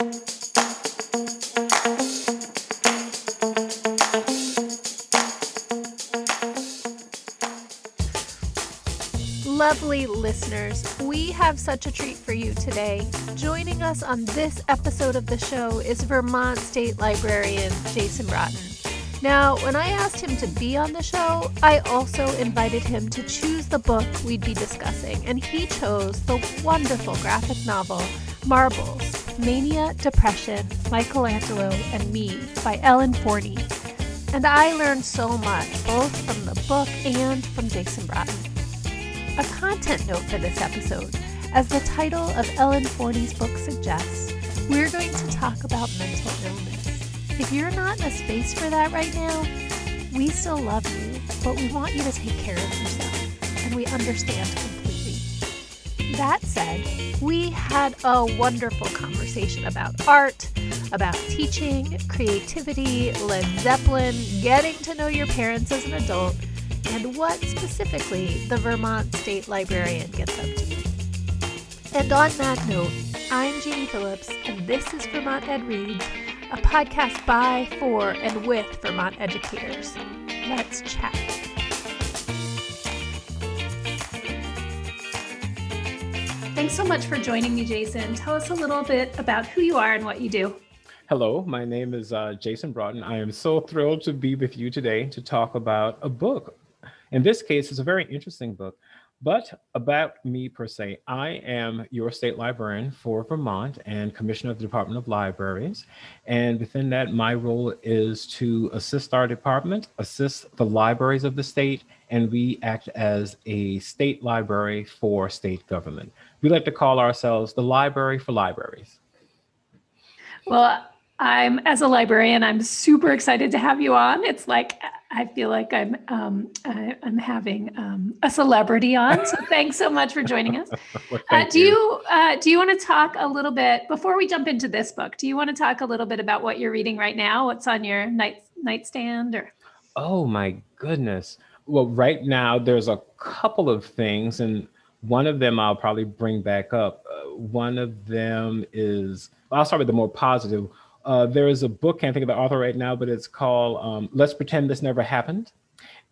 Lovely listeners, we have such a treat for you today. Joining us on this episode of the show is Vermont State Librarian Jason Broughton. Now, when I asked him to be on the show, I also invited him to choose the book we'd be discussing, and he chose the wonderful graphic novel Marbles Mania, Depression, Michelangelo, and Me by Ellen Forney. And I learned so much, both from the book and from Jason Broughton. A content note for this episode as the title of Ellen Forney's book suggests, we're going to talk about mental illness. If you're not in a space for that right now, we still love you, but we want you to take care of yourself, and we understand. That said, we had a wonderful conversation about art, about teaching, creativity, Led Zeppelin, getting to know your parents as an adult, and what specifically the Vermont State Librarian gets up to. And on that note, I'm Jeanie Phillips, and this is Vermont Ed Reads a podcast by, for, and with Vermont educators. Let's chat. Thanks so much for joining me, Jason. Tell us a little bit about who you are and what you do. Hello, my name is uh, Jason Broughton. I am so thrilled to be with you today to talk about a book. In this case, it's a very interesting book. But about me per se, I am your state librarian for Vermont and commissioner of the Department of Libraries. And within that, my role is to assist our department, assist the libraries of the state, and we act as a state library for state government. We like to call ourselves the library for libraries. Well, I'm as a librarian, I'm super excited to have you on. It's like I feel like I'm um, I, am having um, a celebrity on. So thanks so much for joining us. well, uh, do you, uh, do you want to talk a little bit before we jump into this book? Do you want to talk a little bit about what you're reading right now? What's on your night nightstand or? Oh my goodness. Well, right now there's a couple of things, and one of them I'll probably bring back up. Uh, one of them is I'll start with the more positive uh, there is a book, can't think of the author right now, but it's called um, Let's Pretend This Never Happened.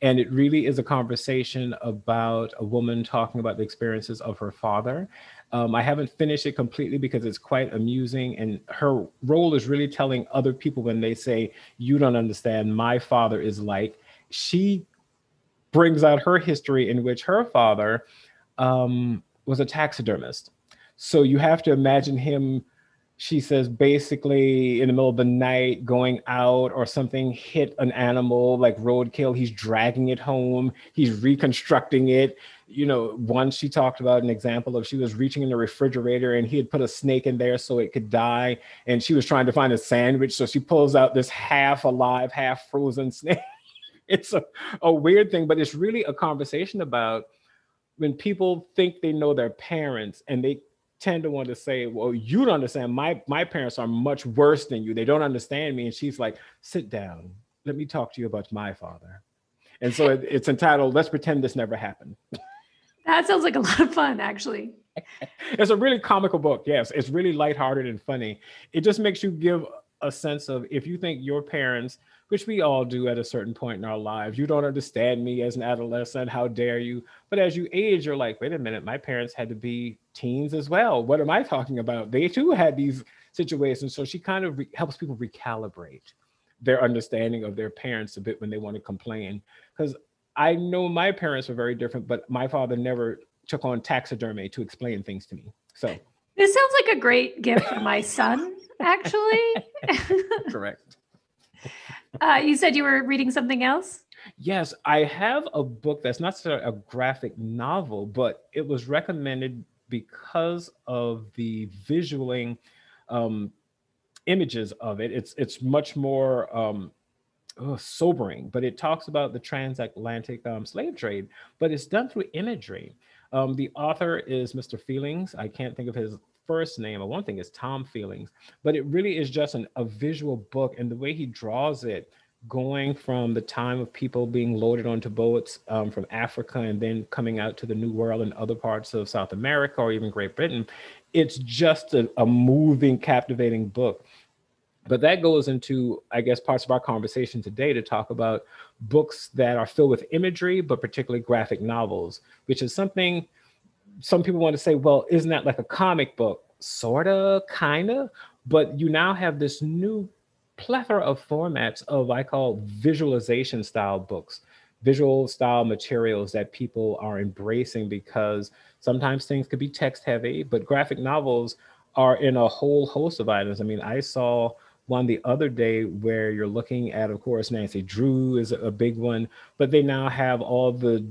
And it really is a conversation about a woman talking about the experiences of her father. Um, I haven't finished it completely because it's quite amusing. And her role is really telling other people when they say, You don't understand, my father is like. She brings out her history in which her father um, was a taxidermist. So you have to imagine him she says basically in the middle of the night going out or something hit an animal like roadkill he's dragging it home he's reconstructing it. You know once she talked about an example of she was reaching in the refrigerator and he had put a snake in there so it could die and she was trying to find a sandwich so she pulls out this half alive half frozen snake. It's a, a weird thing but it's really a conversation about when people think they know their parents and they tend to want to say, "Well, you don't understand. My my parents are much worse than you. They don't understand me." And she's like, "Sit down. Let me talk to you about my father." And so it, it's entitled "Let's Pretend This Never Happened." That sounds like a lot of fun, actually. it's a really comical book. Yes, it's really lighthearted and funny. It just makes you give a sense of if you think your parents which we all do at a certain point in our lives. You don't understand me as an adolescent. How dare you? But as you age, you're like, wait a minute, my parents had to be teens as well. What am I talking about? They too had these situations. So she kind of re- helps people recalibrate their understanding of their parents a bit when they want to complain. Because I know my parents were very different, but my father never took on taxidermy to explain things to me. So this sounds like a great gift for my son, actually. Correct. Uh, you said you were reading something else? Yes, I have a book that's not a graphic novel, but it was recommended because of the visualing um, images of it. It's it's much more um, oh, sobering, but it talks about the transatlantic um, slave trade, but it's done through imagery. Um, the author is Mr. Feelings. I can't think of his first name. One thing is Tom Feelings, but it really is just an, a visual book. And the way he draws it, going from the time of people being loaded onto boats um, from Africa and then coming out to the New World and other parts of South America or even Great Britain, it's just a, a moving, captivating book. But that goes into, I guess, parts of our conversation today to talk about books that are filled with imagery, but particularly graphic novels, which is something some people want to say, well, isn't that like a comic book? Sorta, kinda. But you now have this new plethora of formats of I call visualization style books, visual style materials that people are embracing because sometimes things could be text heavy, but graphic novels are in a whole host of items. I mean, I saw one the other day where you're looking at, of course, Nancy Drew is a big one, but they now have all the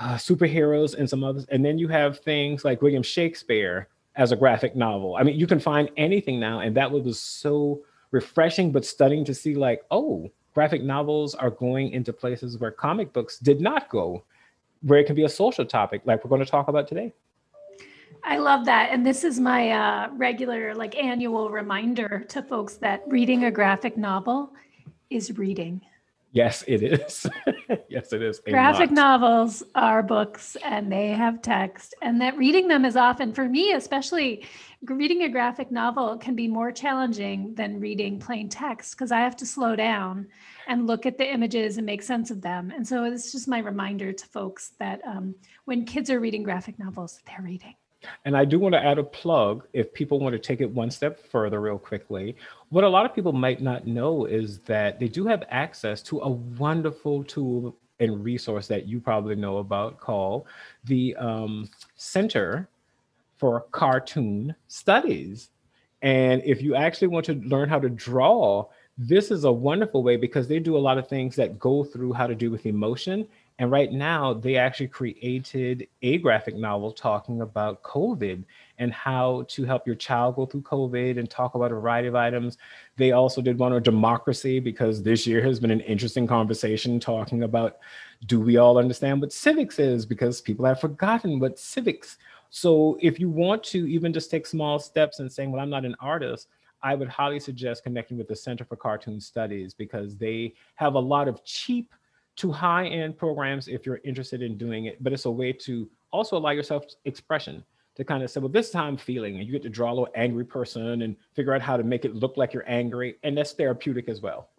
uh, superheroes and some others. And then you have things like William Shakespeare as a graphic novel. I mean, you can find anything now. And that was so refreshing, but stunning to see like, oh, graphic novels are going into places where comic books did not go, where it can be a social topic like we're going to talk about today. I love that. And this is my uh, regular, like annual reminder to folks that reading a graphic novel is reading. Yes, it is. yes, it is. Graphic novels are books and they have text, and that reading them is often, for me, especially reading a graphic novel, can be more challenging than reading plain text because I have to slow down and look at the images and make sense of them. And so it's just my reminder to folks that um, when kids are reading graphic novels, they're reading. And I do want to add a plug if people want to take it one step further, real quickly. What a lot of people might not know is that they do have access to a wonderful tool and resource that you probably know about called the um, Center for Cartoon Studies. And if you actually want to learn how to draw, this is a wonderful way because they do a lot of things that go through how to do with emotion and right now, they actually created a graphic novel talking about COVID and how to help your child go through COVID and talk about a variety of items. They also did one on democracy because this year has been an interesting conversation talking about do we all understand what civics is because people have forgotten what civics. So if you want to even just take small steps and saying, well, I'm not an artist, I would highly suggest connecting with the Center for Cartoon Studies because they have a lot of cheap to high end programs if you're interested in doing it, but it's a way to also allow yourself expression to kind of say, well, this is how I'm feeling. And you get to draw a little angry person and figure out how to make it look like you're angry. And that's therapeutic as well.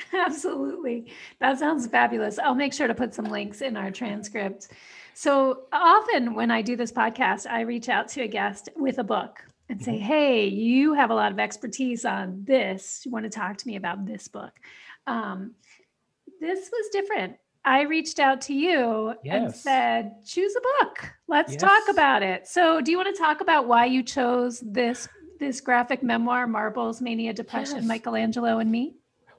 Absolutely. That sounds fabulous. I'll make sure to put some links in our transcript. So often when I do this podcast, I reach out to a guest with a book and say, mm-hmm. Hey, you have a lot of expertise on this. You want to talk to me about this book? Um, this was different. I reached out to you yes. and said, choose a book. Let's yes. talk about it. So, do you want to talk about why you chose this this graphic memoir, Marbles, Mania, Depression, yes. Michelangelo and Me?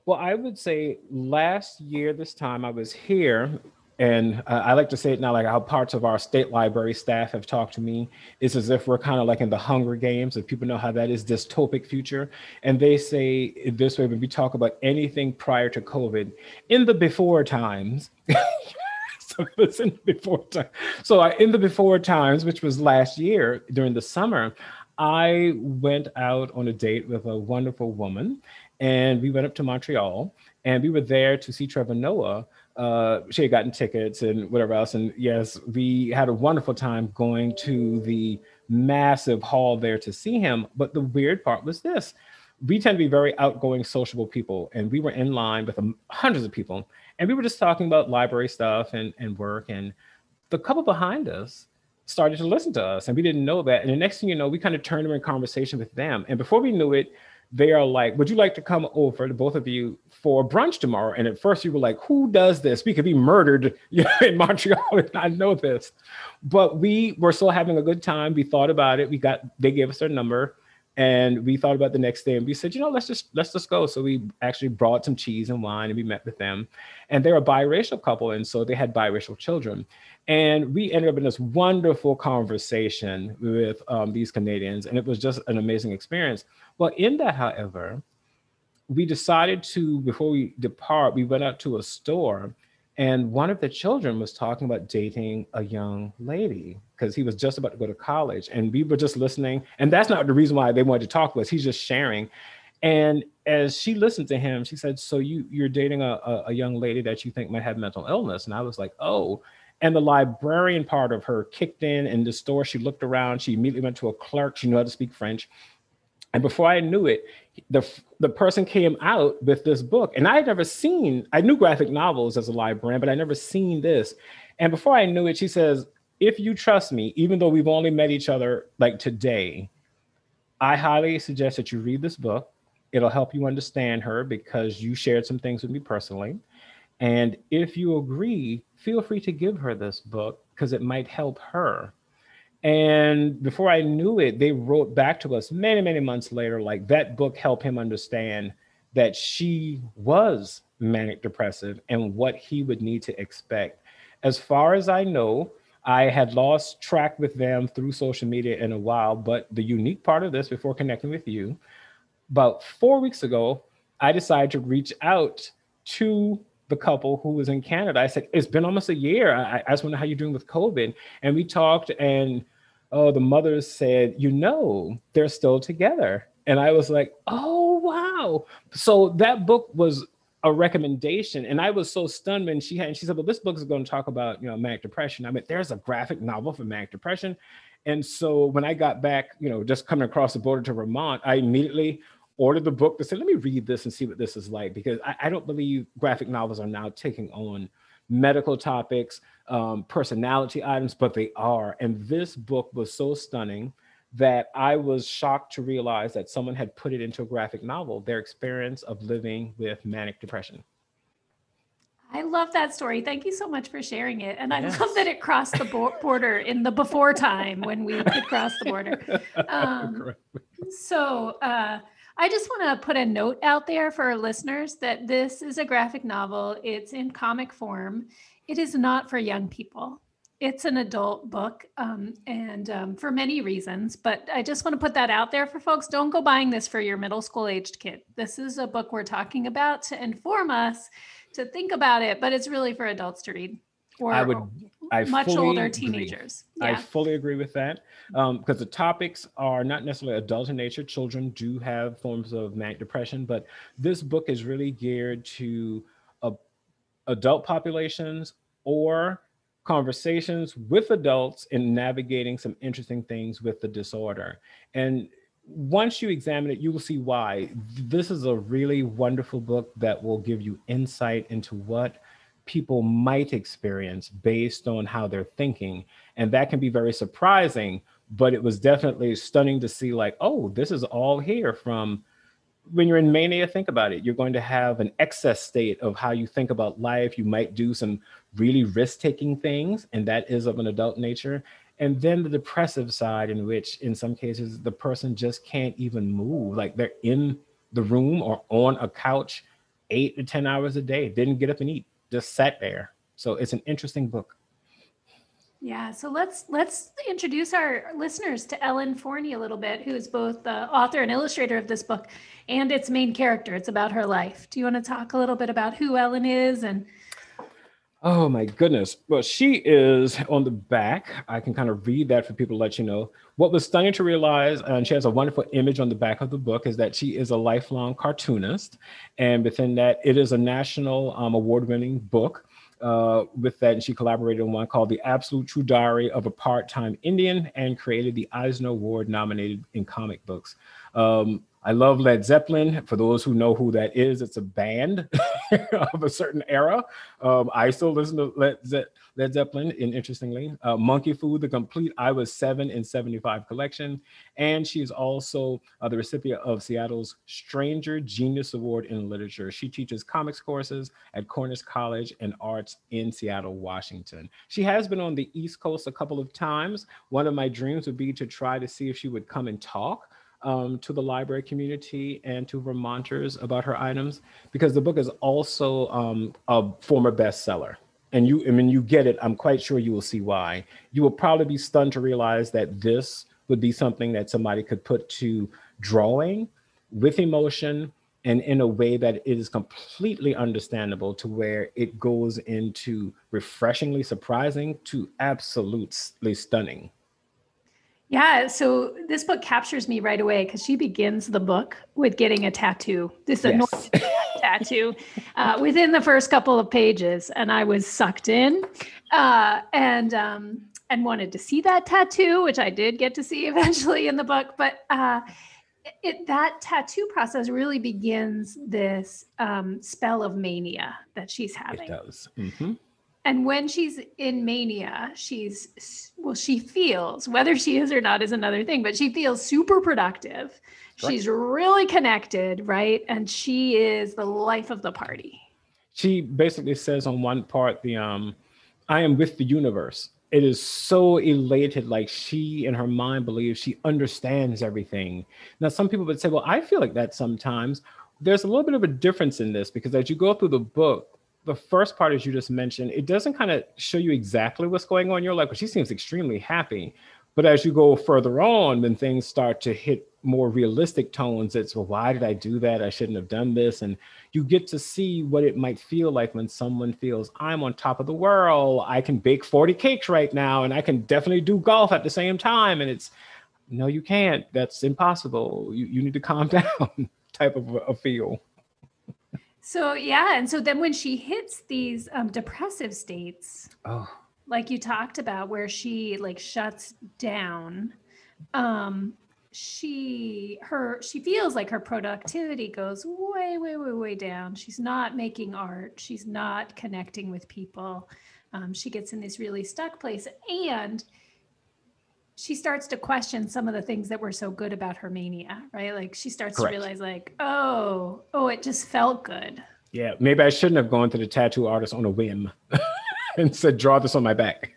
Well, I would say last year, this time I was here and uh, I like to say it now, like how parts of our state library staff have talked to me. It's as if we're kind of like in the Hunger Games, if people know how that is dystopic future. And they say this way when we talk about anything prior to COVID, in the before times. so listen, before time. So I, in the before times, which was last year during the summer, I went out on a date with a wonderful woman, and we went up to Montreal, and we were there to see Trevor Noah uh, she had gotten tickets and whatever else. And yes, we had a wonderful time going to the massive hall there to see him. But the weird part was this we tend to be very outgoing, sociable people. And we were in line with um, hundreds of people. And we were just talking about library stuff and, and work. And the couple behind us started to listen to us. And we didn't know that. And the next thing you know, we kind of turned them in conversation with them. And before we knew it, they are like, Would you like to come over, to both of you, for brunch tomorrow? And at first you were like, Who does this? We could be murdered in Montreal and I know this. But we were still having a good time. We thought about it. We got, they gave us their number and we thought about the next day and we said, you know, let's just let's just go. So we actually brought some cheese and wine and we met with them. And they're a biracial couple. And so they had biracial children. And we ended up in this wonderful conversation with um, these Canadians. And it was just an amazing experience. Well, in that, however, we decided to, before we depart, we went out to a store and one of the children was talking about dating a young lady because he was just about to go to college. And we were just listening. And that's not the reason why they wanted to talk with us. He's just sharing. And as she listened to him, she said, So you you're dating a, a, a young lady that you think might have mental illness. And I was like, Oh. And the librarian part of her kicked in in the store. She looked around. She immediately went to a clerk. She knew how to speak French. And before I knew it, the the person came out with this book, and I had never seen. I knew graphic novels as a librarian, but I never seen this. And before I knew it, she says, "If you trust me, even though we've only met each other like today, I highly suggest that you read this book. It'll help you understand her because you shared some things with me personally. And if you agree, feel free to give her this book because it might help her." And before I knew it, they wrote back to us many, many months later, like that book helped him understand that she was manic depressive and what he would need to expect. As far as I know, I had lost track with them through social media in a while, but the unique part of this before connecting with you, about four weeks ago, I decided to reach out to the couple who was in Canada. I said, It's been almost a year. I, just wonder how you're doing with COVID. And we talked, and oh, the mother said, You know, they're still together. And I was like, Oh, wow. So that book was a recommendation. And I was so stunned when she had, and she said, Well, this book is going to talk about, you know, manic depression. I mean, there's a graphic novel for manic depression. And so when I got back, you know, just coming across the border to Vermont, I immediately ordered the book to say, let me read this and see what this is like, because I, I don't believe graphic novels are now taking on medical topics, um, personality items, but they are. And this book was so stunning that I was shocked to realize that someone had put it into a graphic novel, their experience of living with manic depression. I love that story. Thank you so much for sharing it. And I love that it crossed the border in the before time when we could cross the border. Um, so, uh, I just want to put a note out there for our listeners that this is a graphic novel. It's in comic form. It is not for young people. It's an adult book, um, and um, for many reasons. But I just want to put that out there for folks. Don't go buying this for your middle school aged kid. This is a book we're talking about to inform us to think about it, but it's really for adults to read. Or I would I much older teenagers. Yeah. I fully agree with that because um, the topics are not necessarily adult in nature. Children do have forms of manic depression, but this book is really geared to uh, adult populations or conversations with adults in navigating some interesting things with the disorder. And once you examine it, you will see why. This is a really wonderful book that will give you insight into what people might experience based on how they're thinking. And that can be very surprising, but it was definitely stunning to see, like, oh, this is all here from when you're in mania, think about it. You're going to have an excess state of how you think about life. You might do some really risk taking things, and that is of an adult nature. And then the depressive side, in which in some cases the person just can't even move, like they're in the room or on a couch eight to 10 hours a day, didn't get up and eat just sat there. So it's an interesting book. Yeah, so let's let's introduce our listeners to Ellen Forney a little bit, who is both the author and illustrator of this book and its main character. It's about her life. Do you want to talk a little bit about who Ellen is and Oh my goodness. Well, she is on the back. I can kind of read that for people to let you know. What was stunning to realize, and she has a wonderful image on the back of the book, is that she is a lifelong cartoonist. And within that, it is a national um, award winning book. Uh, with that, and she collaborated on one called The Absolute True Diary of a Part Time Indian and created the Eisner Award nominated in comic books. Um, I love Led Zeppelin. For those who know who that is, it's a band of a certain era. Um, I still listen to Led, Ze- Led Zeppelin, and interestingly, uh, Monkey Food, the complete I Was Seven in 75 collection. And she's also uh, the recipient of Seattle's Stranger Genius Award in Literature. She teaches comics courses at Cornish College and Arts in Seattle, Washington. She has been on the East Coast a couple of times. One of my dreams would be to try to see if she would come and talk um, to the library community and to Vermonters about her items because the book is also um, a former bestseller. And you, I mean, you get it. I'm quite sure you will see why. You will probably be stunned to realize that this would be something that somebody could put to drawing with emotion and in a way that it is completely understandable to where it goes into refreshingly surprising to absolutely stunning. Yeah, so this book captures me right away because she begins the book with getting a tattoo. This yes. tattoo uh, within the first couple of pages, and I was sucked in, uh, and um, and wanted to see that tattoo, which I did get to see eventually in the book. But uh, it, that tattoo process really begins this um, spell of mania that she's having. It does. Mm-hmm. And when she's in mania, she's, well, she feels, whether she is or not is another thing, but she feels super productive. Right. She's really connected, right? And she is the life of the party. She basically says on one part, the, um, I am with the universe it is so elated like she in her mind believes she understands everything now some people would say well i feel like that sometimes there's a little bit of a difference in this because as you go through the book the first part as you just mentioned it doesn't kind of show you exactly what's going on in your life but she seems extremely happy. But as you go further on then things start to hit more realistic tones. It's well why did i do that? I shouldn't have done this. And you get to see what it might feel like when someone feels i'm on top of the world. I can bake 40 cakes right now and i can definitely do golf at the same time. And it's no you can't. That's impossible. You, you need to calm down type of a, feel so yeah and so then when she hits these um, depressive states oh. like you talked about where she like shuts down um she her she feels like her productivity goes way way way way down. She's not making art. She's not connecting with people. Um, she gets in this really stuck place. And she starts to question some of the things that were so good about her mania right like she starts Correct. to realize like oh oh it just felt good yeah maybe i shouldn't have gone to the tattoo artist on a whim and said draw this on my back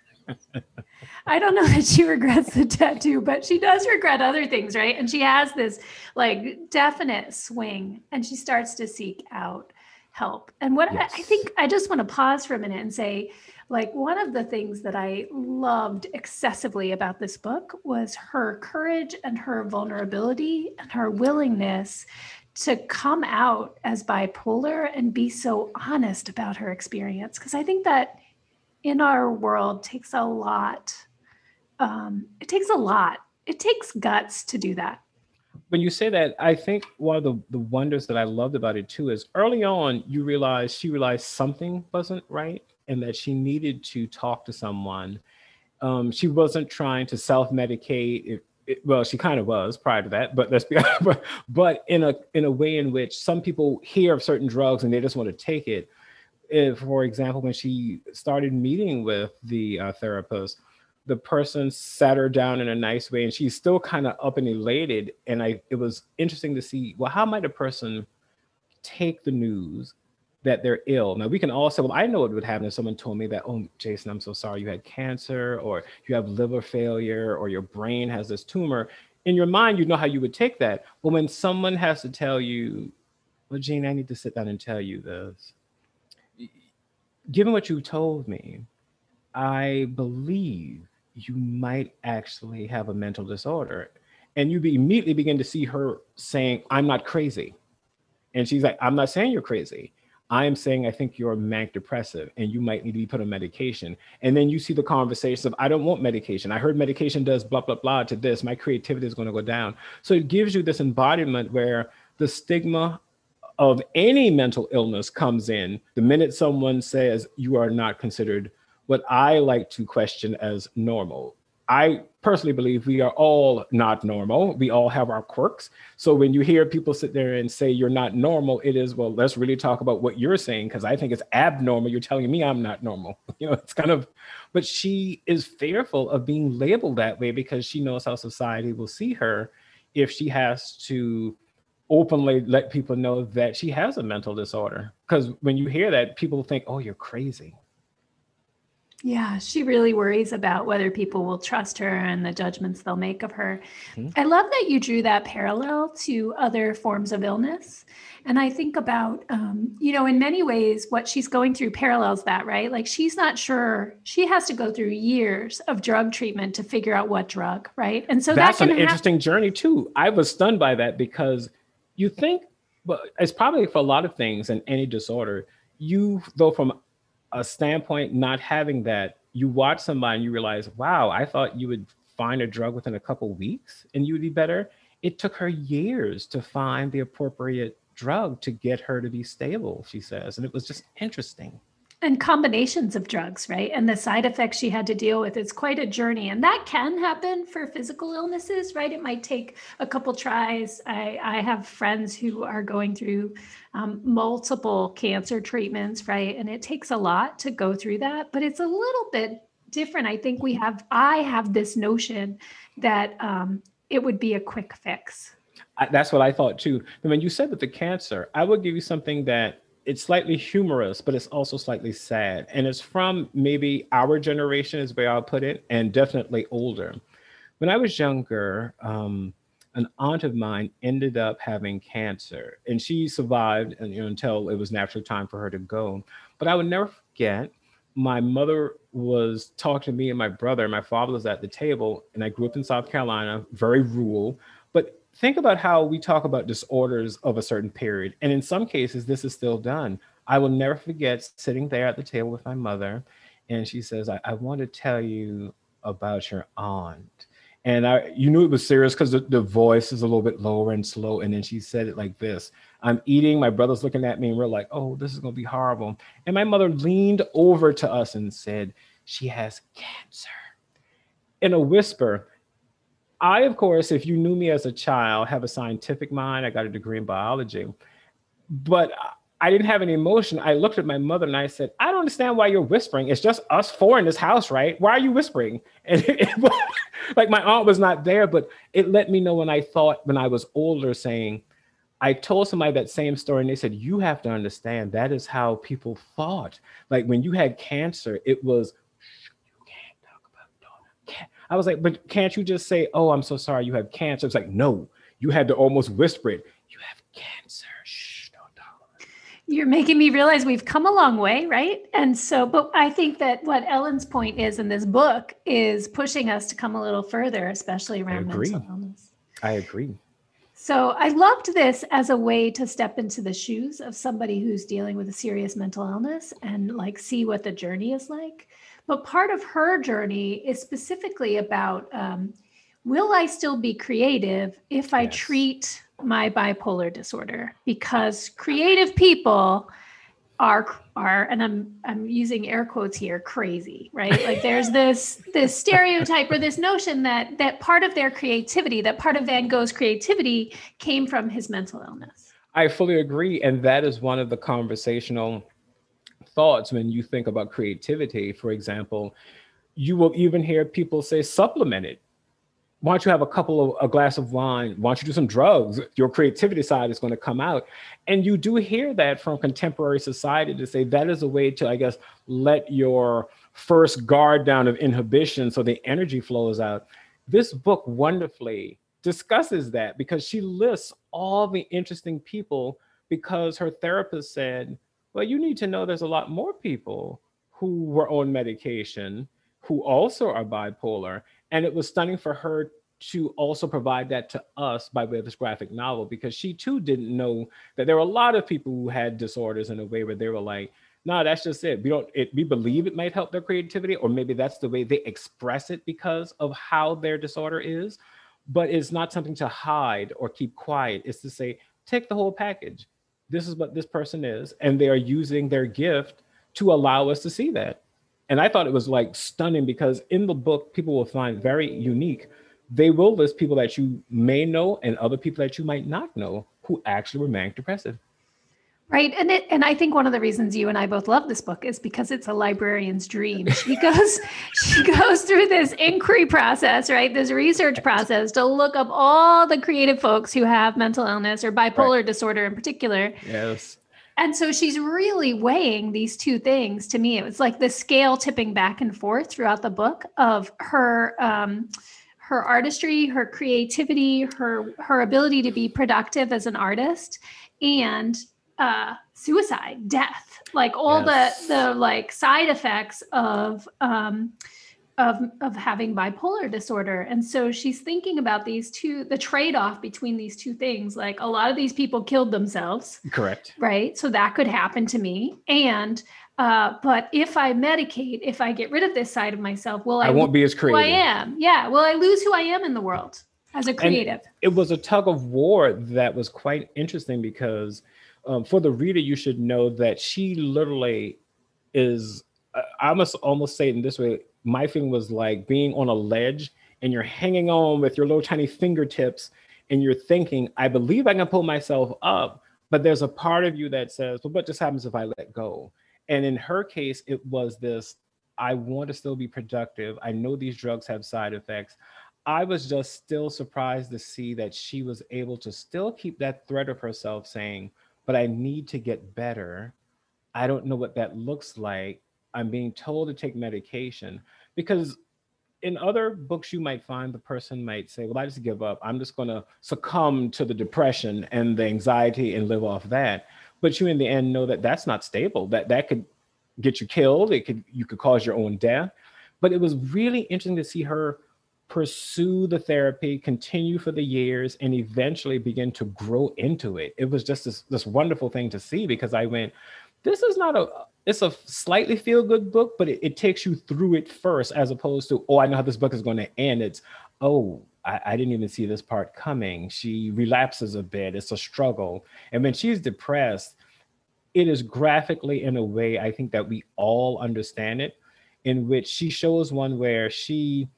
I don't know that she regrets the tattoo, but she does regret other things, right? And she has this like definite swing and she starts to seek out help. And what yes. I, I think I just want to pause for a minute and say, like, one of the things that I loved excessively about this book was her courage and her vulnerability and her willingness to come out as bipolar and be so honest about her experience. Because I think that in our world takes a lot um, it takes a lot. It takes guts to do that. When you say that, I think one of the, the wonders that I loved about it too is early on, you realize she realized something wasn't right and that she needed to talk to someone. Um, she wasn't trying to self medicate. Well, she kind of was prior to that, but let's be but, but in a in a way in which some people hear of certain drugs and they just want to take it. If, for example, when she started meeting with the uh, therapist, the person sat her down in a nice way and she's still kind of up and elated and i it was interesting to see well how might a person take the news that they're ill now we can all say well i know what would happen if someone told me that oh jason i'm so sorry you had cancer or you have liver failure or your brain has this tumor in your mind you know how you would take that but when someone has to tell you well gene i need to sit down and tell you this given what you told me i believe you might actually have a mental disorder. And you immediately begin to see her saying, I'm not crazy. And she's like, I'm not saying you're crazy. I am saying I think you're manic depressive and you might need to be put on medication. And then you see the conversations of, I don't want medication. I heard medication does blah, blah, blah to this. My creativity is going to go down. So it gives you this embodiment where the stigma of any mental illness comes in the minute someone says you are not considered what I like to question as normal. I personally believe we are all not normal. We all have our quirks. So when you hear people sit there and say you're not normal, it is, well, let's really talk about what you're saying because I think it's abnormal. You're telling me I'm not normal. You know, it's kind of, but she is fearful of being labeled that way because she knows how society will see her if she has to openly let people know that she has a mental disorder. Because when you hear that, people think, oh, you're crazy. Yeah, she really worries about whether people will trust her and the judgments they'll make of her. Mm-hmm. I love that you drew that parallel to other forms of illness. And I think about, um, you know, in many ways, what she's going through parallels that, right? Like she's not sure, she has to go through years of drug treatment to figure out what drug, right? And so that's that an interesting journey, too. I was stunned by that because you think, but it's probably for a lot of things in any disorder, you, though, from a standpoint, not having that, you watch somebody and you realize, wow, I thought you would find a drug within a couple weeks and you would be better. It took her years to find the appropriate drug to get her to be stable, she says. And it was just interesting and combinations of drugs, right? And the side effects she had to deal with. It's quite a journey. And that can happen for physical illnesses, right? It might take a couple tries. I, I have friends who are going through um, multiple cancer treatments, right? And it takes a lot to go through that, but it's a little bit different. I think we have, I have this notion that um, it would be a quick fix. I, that's what I thought too. And when you said with the cancer, I would give you something that it's slightly humorous, but it's also slightly sad. And it's from maybe our generation, is where I'll put it, and definitely older. When I was younger, um, an aunt of mine ended up having cancer, and she survived you know, until it was naturally time for her to go. But I would never forget. My mother was talking to me and my brother. My father was at the table, and I grew up in South Carolina, very rural. Think about how we talk about disorders of a certain period. And in some cases, this is still done. I will never forget sitting there at the table with my mother, and she says, I, I want to tell you about your aunt. And I, you knew it was serious because the, the voice is a little bit lower and slow. And then she said it like this I'm eating, my brother's looking at me, and we're like, oh, this is going to be horrible. And my mother leaned over to us and said, She has cancer. In a whisper, I, of course, if you knew me as a child, have a scientific mind. I got a degree in biology, but I didn't have any emotion. I looked at my mother and I said, I don't understand why you're whispering. It's just us four in this house, right? Why are you whispering? And it, it, like my aunt was not there, but it let me know when I thought when I was older, saying, I told somebody that same story and they said, You have to understand that is how people thought. Like when you had cancer, it was I was like, but can't you just say, oh, I'm so sorry you have cancer? It's like, no, you had to almost whisper it. You have cancer. Shh, don't talk. You're making me realize we've come a long way, right? And so, but I think that what Ellen's point is in this book is pushing us to come a little further, especially around mental illness. I agree. So I loved this as a way to step into the shoes of somebody who's dealing with a serious mental illness and like see what the journey is like. But part of her journey is specifically about um, will I still be creative if I yes. treat my bipolar disorder? Because creative people are are and I'm I'm using air quotes here crazy, right? Like there's this this stereotype or this notion that that part of their creativity, that part of Van Gogh's creativity came from his mental illness. I fully agree and that is one of the conversational thoughts when you think about creativity. For example, you will even hear people say supplement it. Why don't you have a couple of a glass of wine? Why don't you do some drugs? Your creativity side is going to come out. And you do hear that from contemporary society to say that is a way to, I guess, let your first guard down of inhibition so the energy flows out. This book wonderfully discusses that because she lists all the interesting people because her therapist said well, you need to know there's a lot more people who were on medication who also are bipolar. And it was stunning for her to also provide that to us by way of this graphic novel because she too didn't know that there were a lot of people who had disorders in a way where they were like, no, nah, that's just it. We don't it, we believe it might help their creativity, or maybe that's the way they express it because of how their disorder is. But it's not something to hide or keep quiet. It's to say, take the whole package this is what this person is and they are using their gift to allow us to see that. And i thought it was like stunning because in the book people will find very unique. They will list people that you may know and other people that you might not know who actually were manic depressive Right. And it and I think one of the reasons you and I both love this book is because it's a librarian's dream. She goes she goes through this inquiry process, right? This research process to look up all the creative folks who have mental illness or bipolar right. disorder in particular. Yes. And so she's really weighing these two things to me. It was like the scale tipping back and forth throughout the book of her um her artistry, her creativity, her her ability to be productive as an artist and uh, suicide, death, like all yes. the the like side effects of um, of of having bipolar disorder. And so she's thinking about these two, the trade off between these two things. Like a lot of these people killed themselves. Correct. Right. So that could happen to me. And uh, but if I medicate, if I get rid of this side of myself, will I, I won't be as creative. I am. Yeah. Will I lose who I am in the world? as a creative. And it was a tug of war that was quite interesting because um, for the reader, you should know that she literally is. I must almost say it in this way. My thing was like being on a ledge and you're hanging on with your little tiny fingertips and you're thinking, I believe I can pull myself up, but there's a part of you that says, well, what just happens if I let go? And in her case, it was this I want to still be productive. I know these drugs have side effects. I was just still surprised to see that she was able to still keep that thread of herself saying, but I need to get better. I don't know what that looks like. I'm being told to take medication because in other books you might find the person might say well i just give up. I'm just going to succumb to the depression and the anxiety and live off that. But you in the end know that that's not stable. That that could get you killed. It could you could cause your own death. But it was really interesting to see her pursue the therapy continue for the years and eventually begin to grow into it it was just this, this wonderful thing to see because i went this is not a it's a slightly feel good book, but it, it, takes you through it first, as opposed to, oh, I know how this book is going to end. It's, oh, I, I, didn't even see this part coming. She relapses a bit. It's a struggle. And when she's depressed, it is graphically in a way I think that we all understand it, in which she shows one where she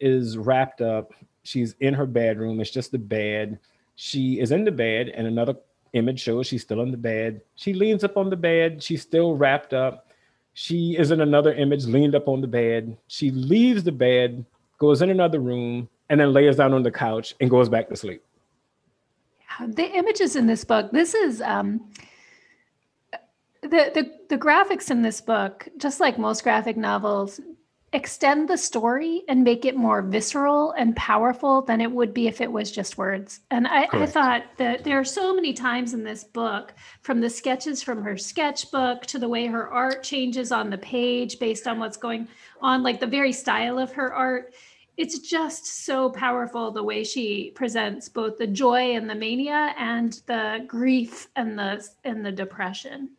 is wrapped up. She's in her bedroom. It's just the bed. She is in the bed, and another image shows she's still in the bed. She leans up on the bed. She's still wrapped up. She is in another image, leaned up on the bed. She leaves the bed, goes in another room, and then lays down on the couch and goes back to sleep. The images in this book, this is um, the, the the graphics in this book, just like most graphic novels, extend the story and make it more visceral and powerful than it would be if it was just words. And I, I, thought that there are so many times in this book, from the sketches from her sketchbook to the way her art changes on the page based on what's going on, like the very style of her art. It's just so powerful the way she presents both the joy and the mania and the grief and the and the depression.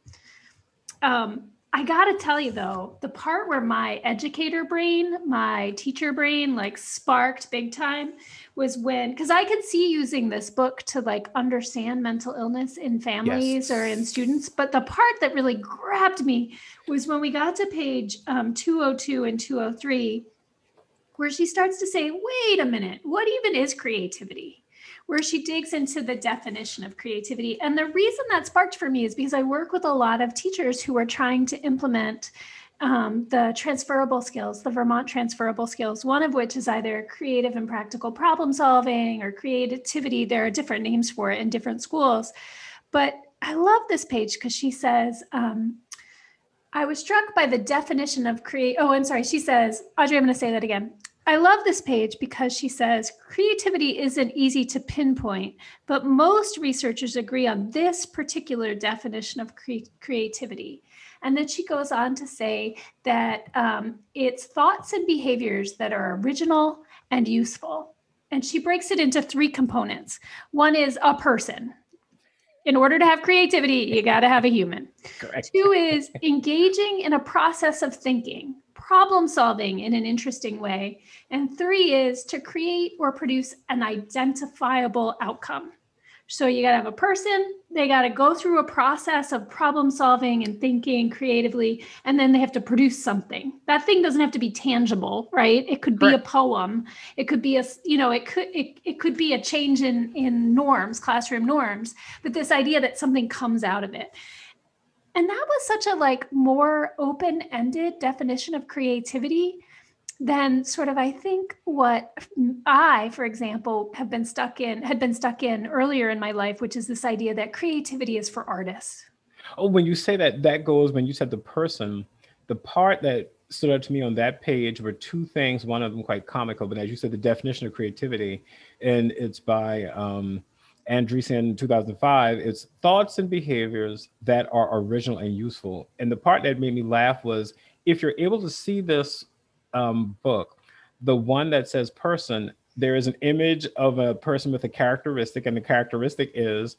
Um, I gotta tell you though, the part where my educator brain, my teacher brain, like sparked big time was when, because I could see using this book to like understand mental illness in families yes. or in students. But the part that really grabbed me was when we got to page um, 202 and 203, where she starts to say, wait a minute, what even is creativity? Where she digs into the definition of creativity. And the reason that sparked for me is because I work with a lot of teachers who are trying to implement um, the transferable skills, the Vermont transferable skills, one of which is either creative and practical problem solving or creativity. There are different names for it in different schools. But I love this page because she says, um, I was struck by the definition of create. Oh, I'm sorry. She says, Audrey, I'm going to say that again. I love this page because she says creativity isn't easy to pinpoint, but most researchers agree on this particular definition of cre- creativity. And then she goes on to say that um, it's thoughts and behaviors that are original and useful. And she breaks it into three components. One is a person. In order to have creativity, you got to have a human. Correct. Two is engaging in a process of thinking problem solving in an interesting way. And three is to create or produce an identifiable outcome. So you got to have a person, they got to go through a process of problem solving and thinking creatively, and then they have to produce something. That thing doesn't have to be tangible, right? It could be a poem. It could be a, you know, it could it, it could be a change in in norms, classroom norms, but this idea that something comes out of it and that was such a like more open-ended definition of creativity than sort of i think what i for example have been stuck in had been stuck in earlier in my life which is this idea that creativity is for artists. Oh when you say that that goes when you said the person the part that stood out to me on that page were two things one of them quite comical but as you said the definition of creativity and it's by um, Andreasen in 2005, it's thoughts and behaviors that are original and useful. And the part that made me laugh was if you're able to see this um, book, the one that says person, there is an image of a person with a characteristic, and the characteristic is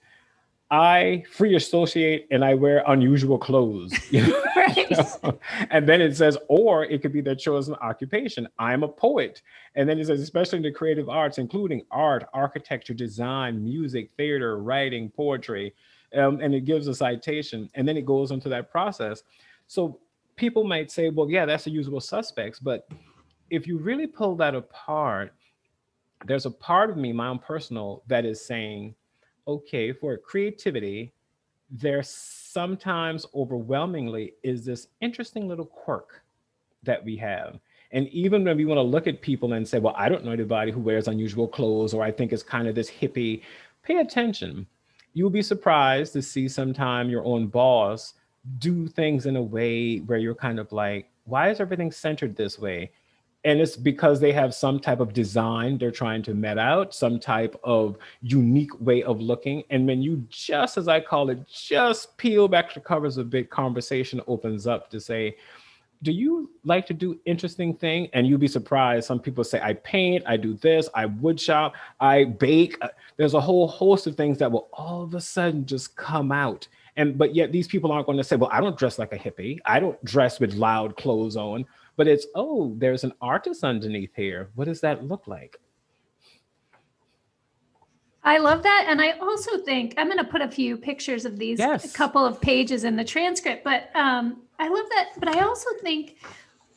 I free associate and I wear unusual clothes. You know? right. so, and then it says, or it could be their chosen occupation. I'm a poet. And then it says, especially in the creative arts, including art, architecture, design, music, theater, writing, poetry. Um, and it gives a citation. And then it goes into that process. So people might say, well, yeah, that's the usual suspects. But if you really pull that apart, there's a part of me, my own personal, that is saying, okay, for creativity, there sometimes overwhelmingly is this interesting little quirk that we have. And even when we want to look at people and say, well, I don't know anybody who wears unusual clothes, or I think it's kind of this hippie, pay attention. You'll be surprised to see sometime your own boss do things in a way where you're kind of like, why is everything centered this way? And it's because they have some type of design they're trying to met out some type of unique way of looking. And when you just as i call it just peel back the covers a bit conversation opens up to say do you like to do interesting thing? And you'll be surprised. Some people say i paint i do this i wood shop i bake. Uh, there's a whole host of things that will all of a sudden just come out. And but yet these people aren't going to say well i don't dress like a hippie. I don't dress with loud clothes on but it's oh there's an artist underneath here what does that look like I love that. And I also think I'm going to put a few pictures of these, yes. a couple of pages in the transcript. But um, I love that. But I also think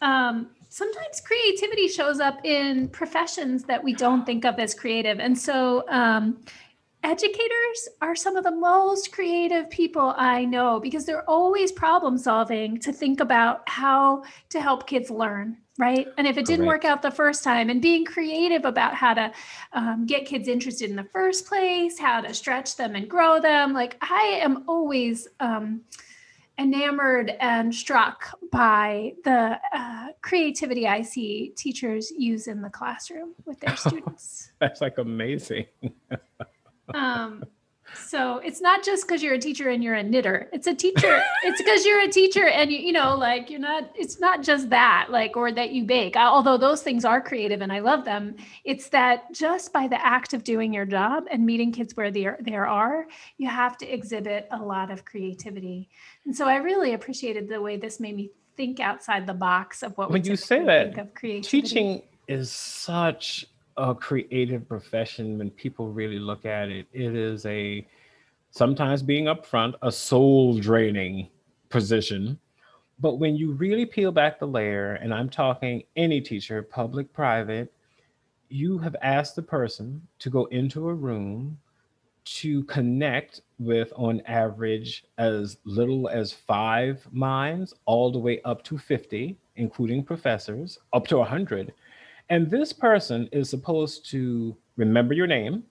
um, sometimes creativity shows up in professions that we don't think of as creative. And so um, educators are some of the most creative people I know because they're always problem solving to think about how to help kids learn. Right. And if it didn't Correct. work out the first time, and being creative about how to um, get kids interested in the first place, how to stretch them and grow them. Like, I am always um, enamored and struck by the uh, creativity I see teachers use in the classroom with their students. That's like amazing. Um, so it's not just because you're a teacher and you're a knitter. It's a teacher. it's because you're a teacher and you, you know, like you're not. It's not just that, like, or that you bake. Although those things are creative and I love them. It's that just by the act of doing your job and meeting kids where they are, there are, you have to exhibit a lot of creativity. And so I really appreciated the way this made me think outside the box of what when you say that teaching is such a creative profession when people really look at it. It is a sometimes being upfront, a soul draining position. But when you really peel back the layer, and I'm talking any teacher, public, private, you have asked the person to go into a room to connect with, on average, as little as five minds, all the way up to 50, including professors, up to 100 and this person is supposed to remember your name,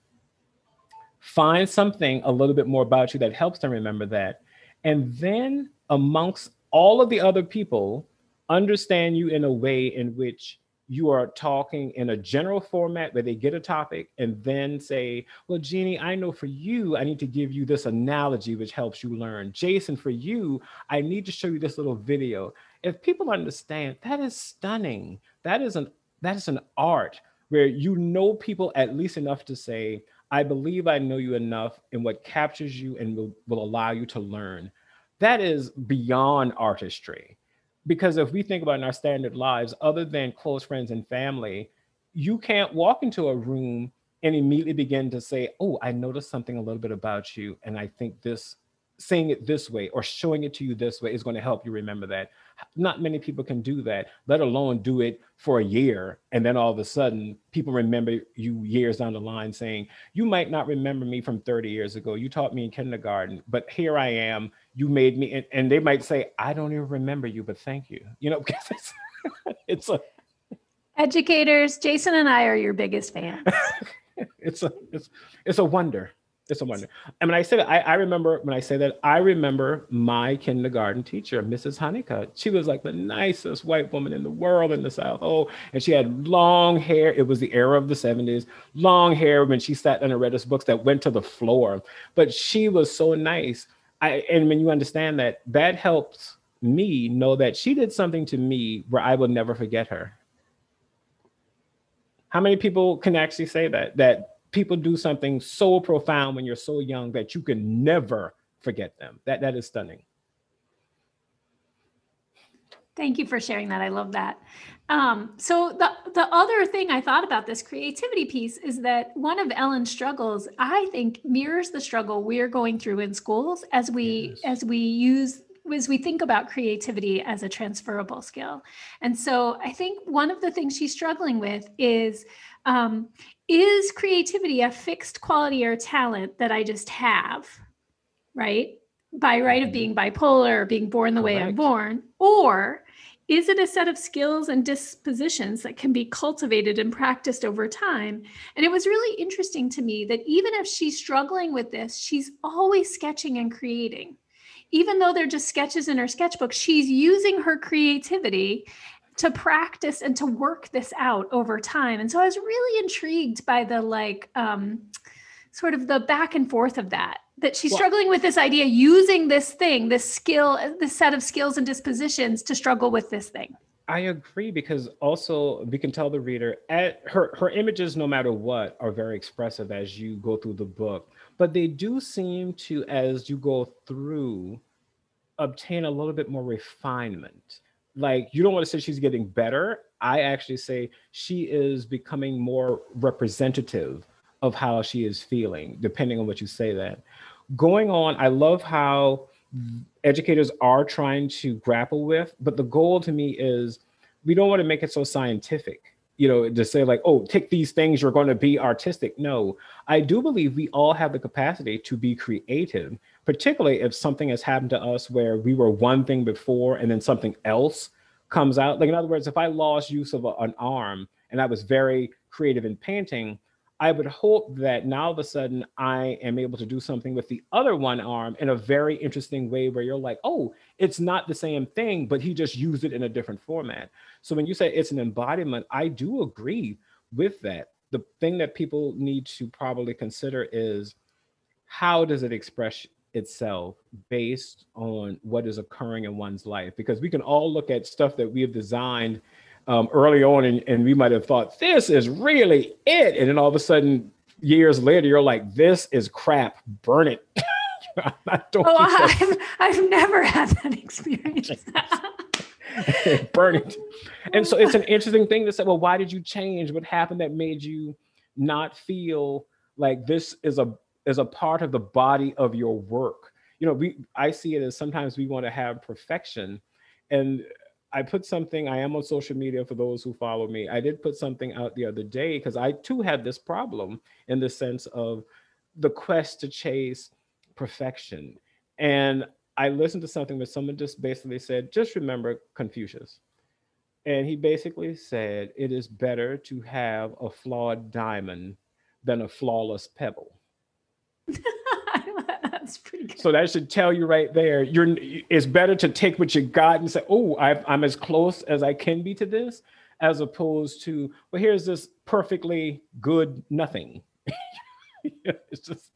find something a little bit more about you that helps them remember that, and then amongst all of the other people, understand you in a way in which you are talking in a general format where they get a topic and then say, Well, Jeanie, I know for you, I need to give you this analogy which helps you learn. Jason, for you, I need to show you this little video. If people understand, that is stunning. That is an that is an art where you know people at least enough to say, I believe I know you enough and what captures you and will, will allow you to learn. That is beyond artistry. Because if we think about in our standard lives, other than close friends and family, you can't walk into a room and immediately begin to say, Oh, I noticed something a little bit about you. And I think this saying it this way or showing it to you this way is going to help you remember that. Not many people can do that, let alone do it for a year. And then all of a sudden, people remember you years down the line saying, You might not remember me from 30 years ago. You taught me in kindergarten, but here I am. You made me. And, and they might say, I don't even remember you, but thank you. You know, because it's, it's a. Educators, Jason and I are your biggest fans. it's a it's it's a wonder it's a wonder. And when I say that, I, I remember when I say that, I remember my kindergarten teacher, Mrs. Honeycutt. She was like the nicest white woman in the world in the South. Oh, and she had long hair. It was the era of the 70s, long hair when she sat and read us books that went to the floor. But she was so nice. I, and when you understand that, that helps me know that she did something to me where I will never forget her. How many people can actually say that? That people do something so profound when you're so young that you can never forget them. That that is stunning. Thank you for sharing that. I love that. Um, so the the other thing I thought about this creativity piece is that one of Ellen's struggles, I think, mirrors the struggle we're going through in schools as we yes. as we use as we think about creativity as a transferable skill. And so I think one of the things she's struggling with is um, is creativity a fixed quality or talent that I just have, right? By right of mm-hmm. being bipolar or being born the Correct. way I'm born, or is it a set of skills and dispositions that can be cultivated and practiced over time? And it was really interesting to me that even if she's struggling with this, she's always sketching and creating. Even though they're just sketches in her sketchbook, she's using her creativity to practice and to work this out over time. And so I was really intrigued by the like um, sort of the back and forth of that. That she's well, struggling with this idea, using this thing, this skill, this set of skills and dispositions to struggle with this thing. I agree because also we can tell the reader at her her images, no matter what, are very expressive as you go through the book. But they do seem to, as you go through, obtain a little bit more refinement like you don't want to say she's getting better. I actually say she is becoming more representative of how she is feeling, depending on what you say that. Going on, I love how educators are trying to grapple with, but the goal to me is we don't want to make it so scientific you know, to say like, oh, take these things, you're going to be artistic. No, I do believe we all have the capacity to be creative, particularly if something has happened to us where we were one thing before and then something else comes out. Like, in other words, if I lost use of a, an arm and I was very creative in painting, I would hope that now all of a sudden I am able to do something with the other one arm in a very interesting way where you're like, oh, it's not the same thing, but he just used it in a different format. So when you say it's an embodiment, I do agree with that. The thing that people need to probably consider is how does it express itself based on what is occurring in one's life? Because we can all look at stuff that we have designed um, early on, and, and we might have thought this is really it, and then all of a sudden, years later, you're like, this is crap, burn it. I don't. oh, I've, I've never had that experience. burn it. And so it's an interesting thing to say, well, why did you change? What happened that made you not feel like this is a is a part of the body of your work? You know, we I see it as sometimes we want to have perfection. And I put something, I am on social media for those who follow me. I did put something out the other day because I too had this problem in the sense of the quest to chase perfection. And I listened to something where someone just basically said, just remember Confucius. And he basically said, it is better to have a flawed diamond than a flawless pebble. That's pretty good. So that should tell you right there. You're. It's better to take what you got and say, "Oh, i am as close as I can be to this," as opposed to, "Well, here's this perfectly good nothing." it's just.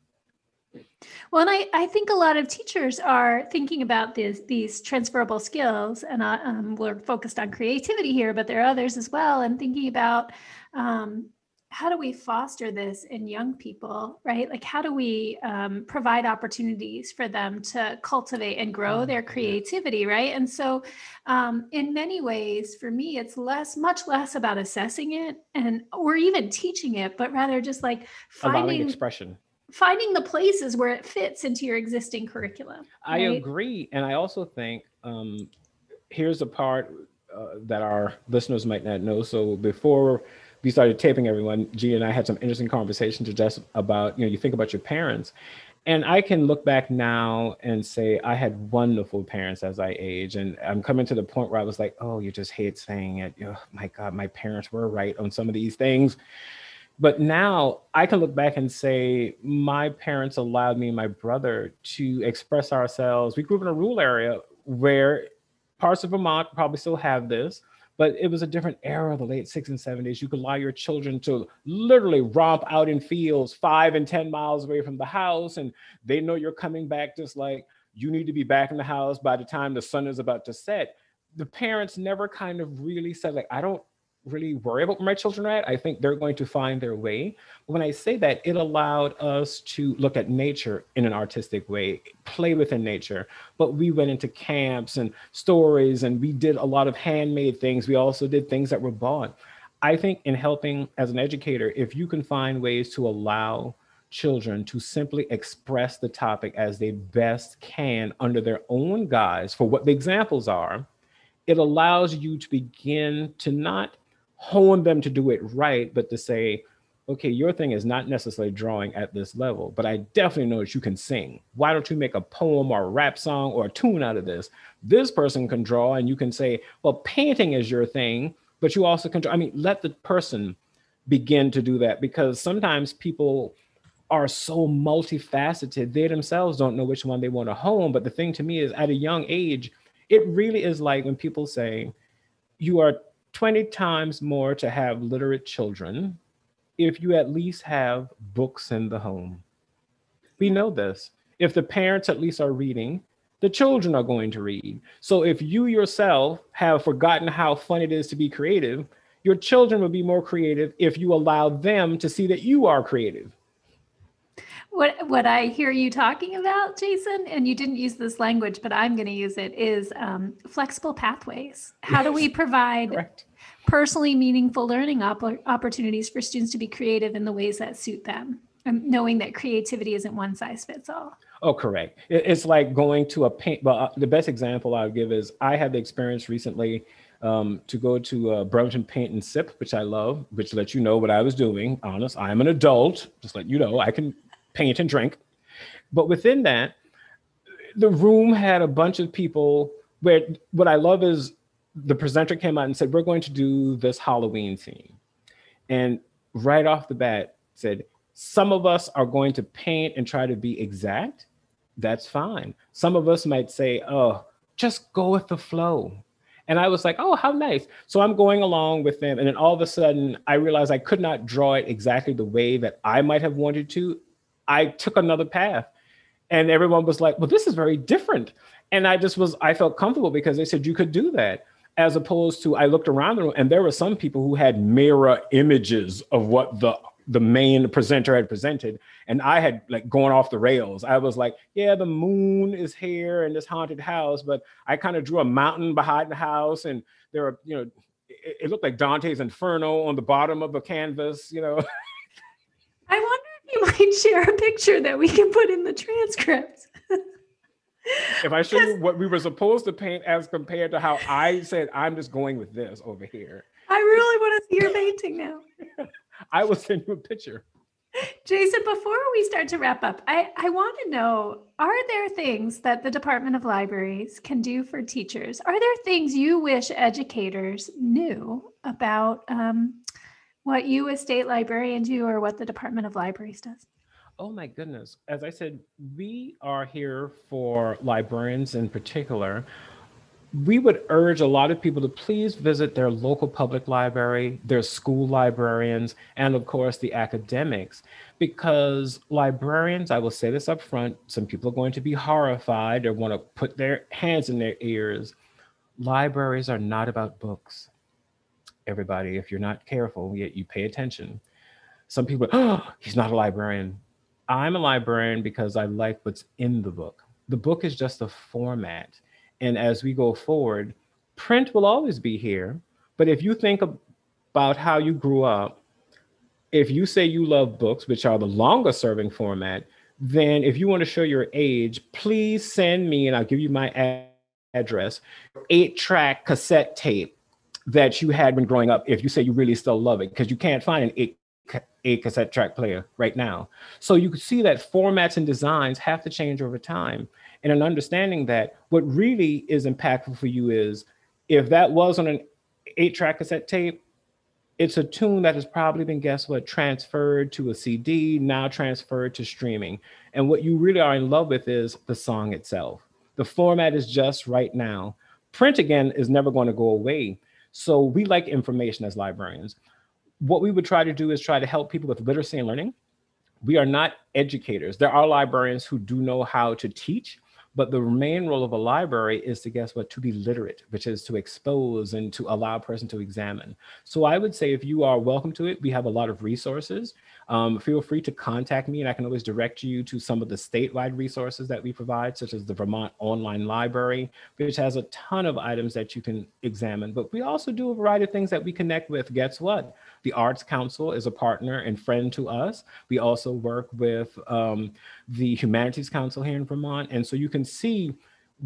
Well, and I, I think a lot of teachers are thinking about these these transferable skills, and uh, um, we're focused on creativity here, but there are others as well, and thinking about um, how do we foster this in young people right? Like how do we um, provide opportunities for them to cultivate and grow their mm-hmm. creativity right? And so um, in many ways for me it's less much less about assessing it and or even teaching it but rather just like finding Allowing expression. finding the places where it fits into your existing curriculum right? i agree and i also think um, here's a part uh, that our listeners might not know. So before we started taping everyone, G and I had some interesting conversations just about, you know, you think about your parents. And I can look back now and say I had wonderful parents as I age. And I'm coming to the point where I was like, oh, you just hate saying it. Oh, my God, my parents were right on some of these things. But now I can look back and say my parents allowed me and my brother to express ourselves. We grew up in a rural area where parts of Vermont probably still have this, but it was a different era, the late 60s and 70s. You could allow your children to literally romp out in fields five and 10 miles away from the house, and they know you're coming back just like you need to be back in the house by the time the sun is about to set. The parents never kind of really said, like, I don't really worry about where my children are at. I think they're going to find their way. When I say that, it allowed us to look at nature in an artistic way, play within nature. But we went into camps and stories, and we did a lot of handmade things. We also did things that were bought. I think in helping as an educator, if you can find ways to allow children to simply express the topic as they best can under their own guise for what the examples are, it allows you to begin to not hone them to do it right, but to say, okay, your thing is not necessarily drawing at this level, but I definitely know that you can sing. Why don't you make a poem or a rap song or a tune out of this? This person can draw, and you can say, well, painting is your thing, but you also can draw. I mean, let the person begin to do that because sometimes people are so multifaceted, they themselves don't know which one they want to hone. But the thing to me is, at a young age, it really is like when people say, you are 20 times more to have literate children if you at least have books in the home. We know this. If the parents at least are reading, the children are going to read. So if you yourself have forgotten how fun it is to be creative, your children will be more creative if you allow them to see that you are creative what what I hear you talking about, Jason, and you didn't use this language, but I'm going to use it, is um, flexible pathways. How do we provide Correct. personally meaningful learning op- opportunities for students to be creative in the ways that suit them, and knowing that creativity isn't one size fits all. Oh, correct. It's like going to a paint. Well, uh, the best example I would give is I had the experience recently um, to go to uh, Burlington Paint and Sip, which I love, which let you know what I was doing. Honest, I am an adult. Just let you know, I can paint and drink. But within that, the room had a bunch of people where what I love is the presenter came out and said, We're going to do this Halloween theme. And right off the bat said, Some of us are going to paint and try to be exact. That's fine. Some of us might say, Oh, just go with the flow. And I was like, oh, how nice. So I'm going along with them. And then all of a sudden, I realized I could not draw it exactly the way that I might have wanted to. I took another path. And everyone was like, well, this is very different. And I just was, I felt comfortable because they said you could do that. As opposed to, I looked around the room and there were some people who had mirror images of what the the main presenter had presented and i had like going off the rails i was like yeah the moon is here in this haunted house but i kind of drew a mountain behind the house and there are you know it, it, looked like dante's inferno on the bottom of the canvas you know i wonder you might share a picture that we can put in the transcript. if I show you what we were supposed to paint as compared to how I said, I'm just going with this over here. I really want to see your painting now. I will send you a picture. Jason, before we start to wrap up, I, I want to know are there things that the Department of Libraries can do for teachers? Are there things you wish educators knew about um, what you as state librarian do or what the Department of Libraries does? Oh my goodness. As I said, we are here for librarians in particular. We would urge a lot of people to please visit their local public library, their school librarians, and of course the academics, because librarians, I will say this up front, some people are going to be horrified or want to put their hands in their ears. Libraries are not about books everybody, if you're not careful, yet you pay attention. Some people, oh, he's not a librarian. I'm a librarian because I like what's in the book. The book is just a format. And as we go forward, print will always be here. But if you think about how you grew up, if you say you love books, which are the longest serving format, then if you want to show your age, please send me, and I'll give you my ad- address, eight track cassette tape that you had when growing up if you say you really still love it because you can't find an eight, eight cassette track player right now. So you can see that formats and designs have to change over time and an understanding that what really is impactful for you is if that was on an eight track cassette tape it's a tune that has probably been guess what transferred to a cd now transferred to streaming. And what you really are in love with is the song itself. The format is just right now. Print again is never going to go away so we like information as librarians. What we would try to do is try to help people with literacy and learning. We are not educators. There are librarians who do know how to teach, But the main role of a library is to guess what? To be literate, which is to expose and to allow a person to examine. So I would say if you are welcome to it, we have a lot of resources. Um, feel free to contact me and I can always direct you to some of the statewide resources that we provide, such as the Vermont Online Library, which has a ton of items that you can examine. But we also do a variety of things that we connect with. Guess what? The Arts Council is a partner and friend to us. We also work with um, the Humanities Council here in Vermont. And so you can see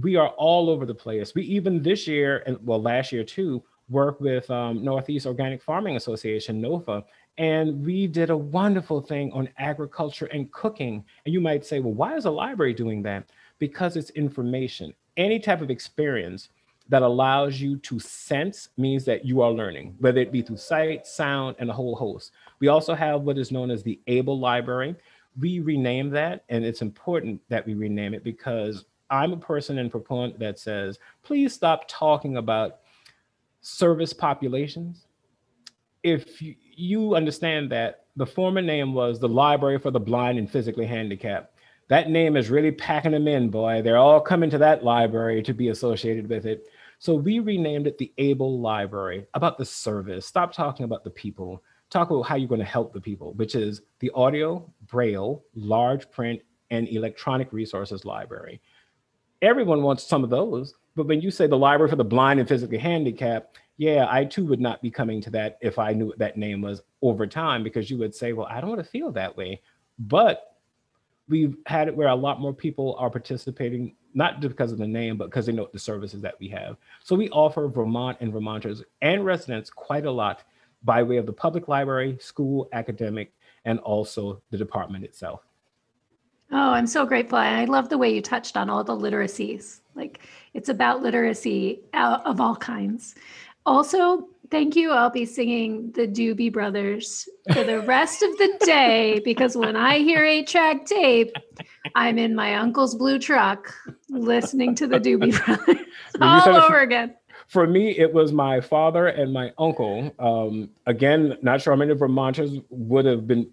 we are all over the place. We even this year, and well, last year too, work with um, Northeast Organic Farming Association, NOFA, and we did a wonderful thing on agriculture and cooking. And you might say, well, why is a library doing that? Because it's information. Any type of experience that allows you to sense means that you are learning, whether it be through sight, sound, and a whole host. We also have what is known as the ABLE Library. We rename that, and it's important that we rename it because I'm a person and proponent that says, please stop talking about service populations. If you, you understand that the former name was the Library for the Blind and Physically Handicapped, that name is really packing them in, boy. They're all coming to that library to be associated with it. So we renamed it the Able Library about the service. Stop talking about the people. Talk about how you're going to help the people, which is the audio, braille, large print, and electronic resources library. Everyone wants some of those, but when you say the library for the blind and physically handicapped, yeah, I too would not be coming to that if I knew what that name was over time, because you would say, well, I don't want to feel that way. But we've had it where a lot more people are participating, not just because of the name, but because they know the services that we have. So we offer Vermont and Vermonters and residents quite a lot by way of the public library, school, academic, and also the department itself. Oh, I'm so grateful. I love the way you touched on all the literacies. Like it's about literacy uh, of all kinds. Also, thank you. I'll be singing the Doobie Brothers for the rest of the day because when I hear eight track tape, I'm in my uncle's blue truck listening to the Doobie Brothers all over for, again. For me, it was my father and my uncle. Um, again, not sure how many Vermonters would have been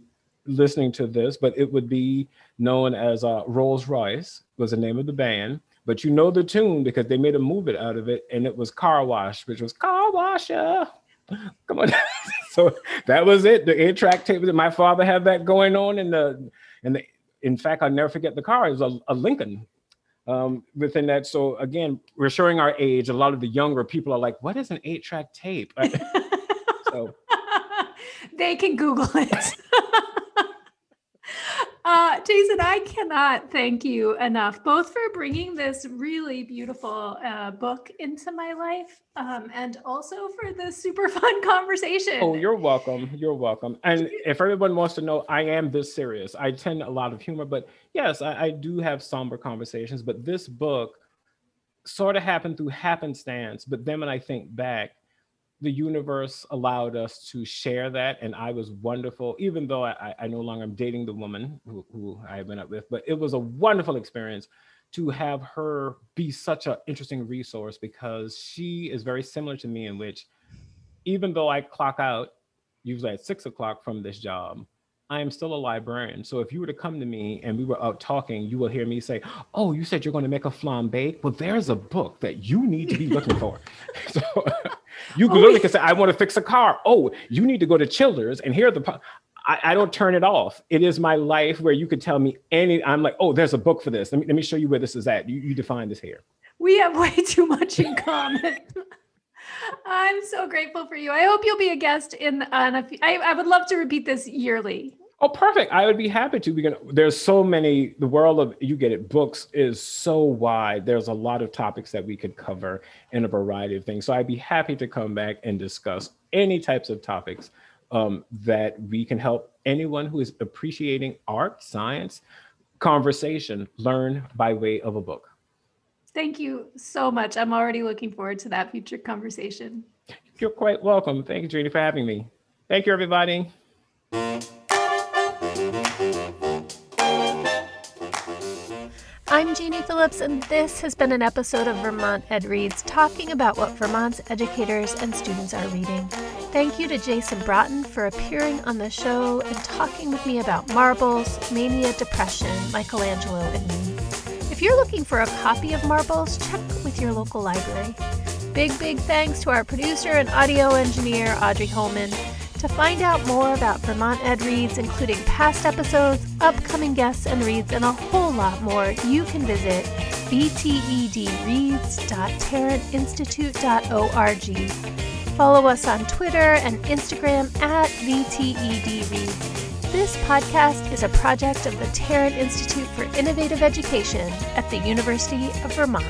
listening to this, but it would be known as uh, Rose Royce was the name of the band but you know the tune because they made a movie out of it, and it was Car Wash, which was Car Washer. Come on. so that was it. The eight track tape that my father had that going on, and the and the in fact, I'll never forget the car. It was a, a Lincoln. Um, within that, so again, we're showing our age. A lot of the younger people are like, "What is an eight-track tape?" so they can Google it. Uh, Jason, I cannot thank you enough, both for bringing this really beautiful uh, book into my life um, and also for this super fun conversation. Oh, you're welcome. You're welcome. And if everyone wants to know, I am this serious. I tend a lot of humor, but yes, I, I do have somber conversations. But this book sort of happened through happenstance. But then when I think back, the universe allowed us to share that and i was wonderful even though i, I no longer am dating the woman who, who i been up with but it was a wonderful experience to have her be such an interesting resource because she is very similar to me in which even though i clock out usually at six o'clock from this job I am still a librarian. So if you were to come to me and we were out talking, you will hear me say, Oh, you said you're going to make a flambe. Well, there's a book that you need to be looking for. so you oh, literally can say, I want to fix a car. Oh, you need to go to Chilton's and here the I, I, don't turn it off. It is my life where you could tell me any, I'm like, oh, there's a book for this. Let me, let me show you where this is at. You, you define this here. We have way too much in common. I'm so grateful for you. I hope you'll be a guest in on a. I, I would love to repeat this yearly. Oh, perfect. I would be happy to. Because there's so many, the world of, you get it, books is so wide. There's a lot of topics that we could cover in a variety of things. So I'd be happy to come back and discuss any types of topics um, that we can help anyone who is appreciating art, science, conversation learn by way of a book. Thank you so much. I'm already looking forward to that future conversation. You're quite welcome. Thank you, Judy, for having me. Thank you, everybody. I'm Jeanie Phillips, and this has been an episode of Vermont Ed Reads talking about what Vermont's educators and students are reading. Thank you to Jason Broughton for appearing on the show and talking with me about marbles, mania, depression, Michelangelo, and me. If you're looking for a copy of Marbles, check with your local library. Big, big thanks to our producer and audio engineer, Audrey Holman. To find out more about Vermont Ed Reads, including past episodes, upcoming guests and reads, and a whole lot more, you can visit vtedreads.tarrantinstitute.org. Follow us on Twitter and Instagram at VTEDReads. This podcast is a project of the Tarrant Institute for Innovative Education at the University of Vermont.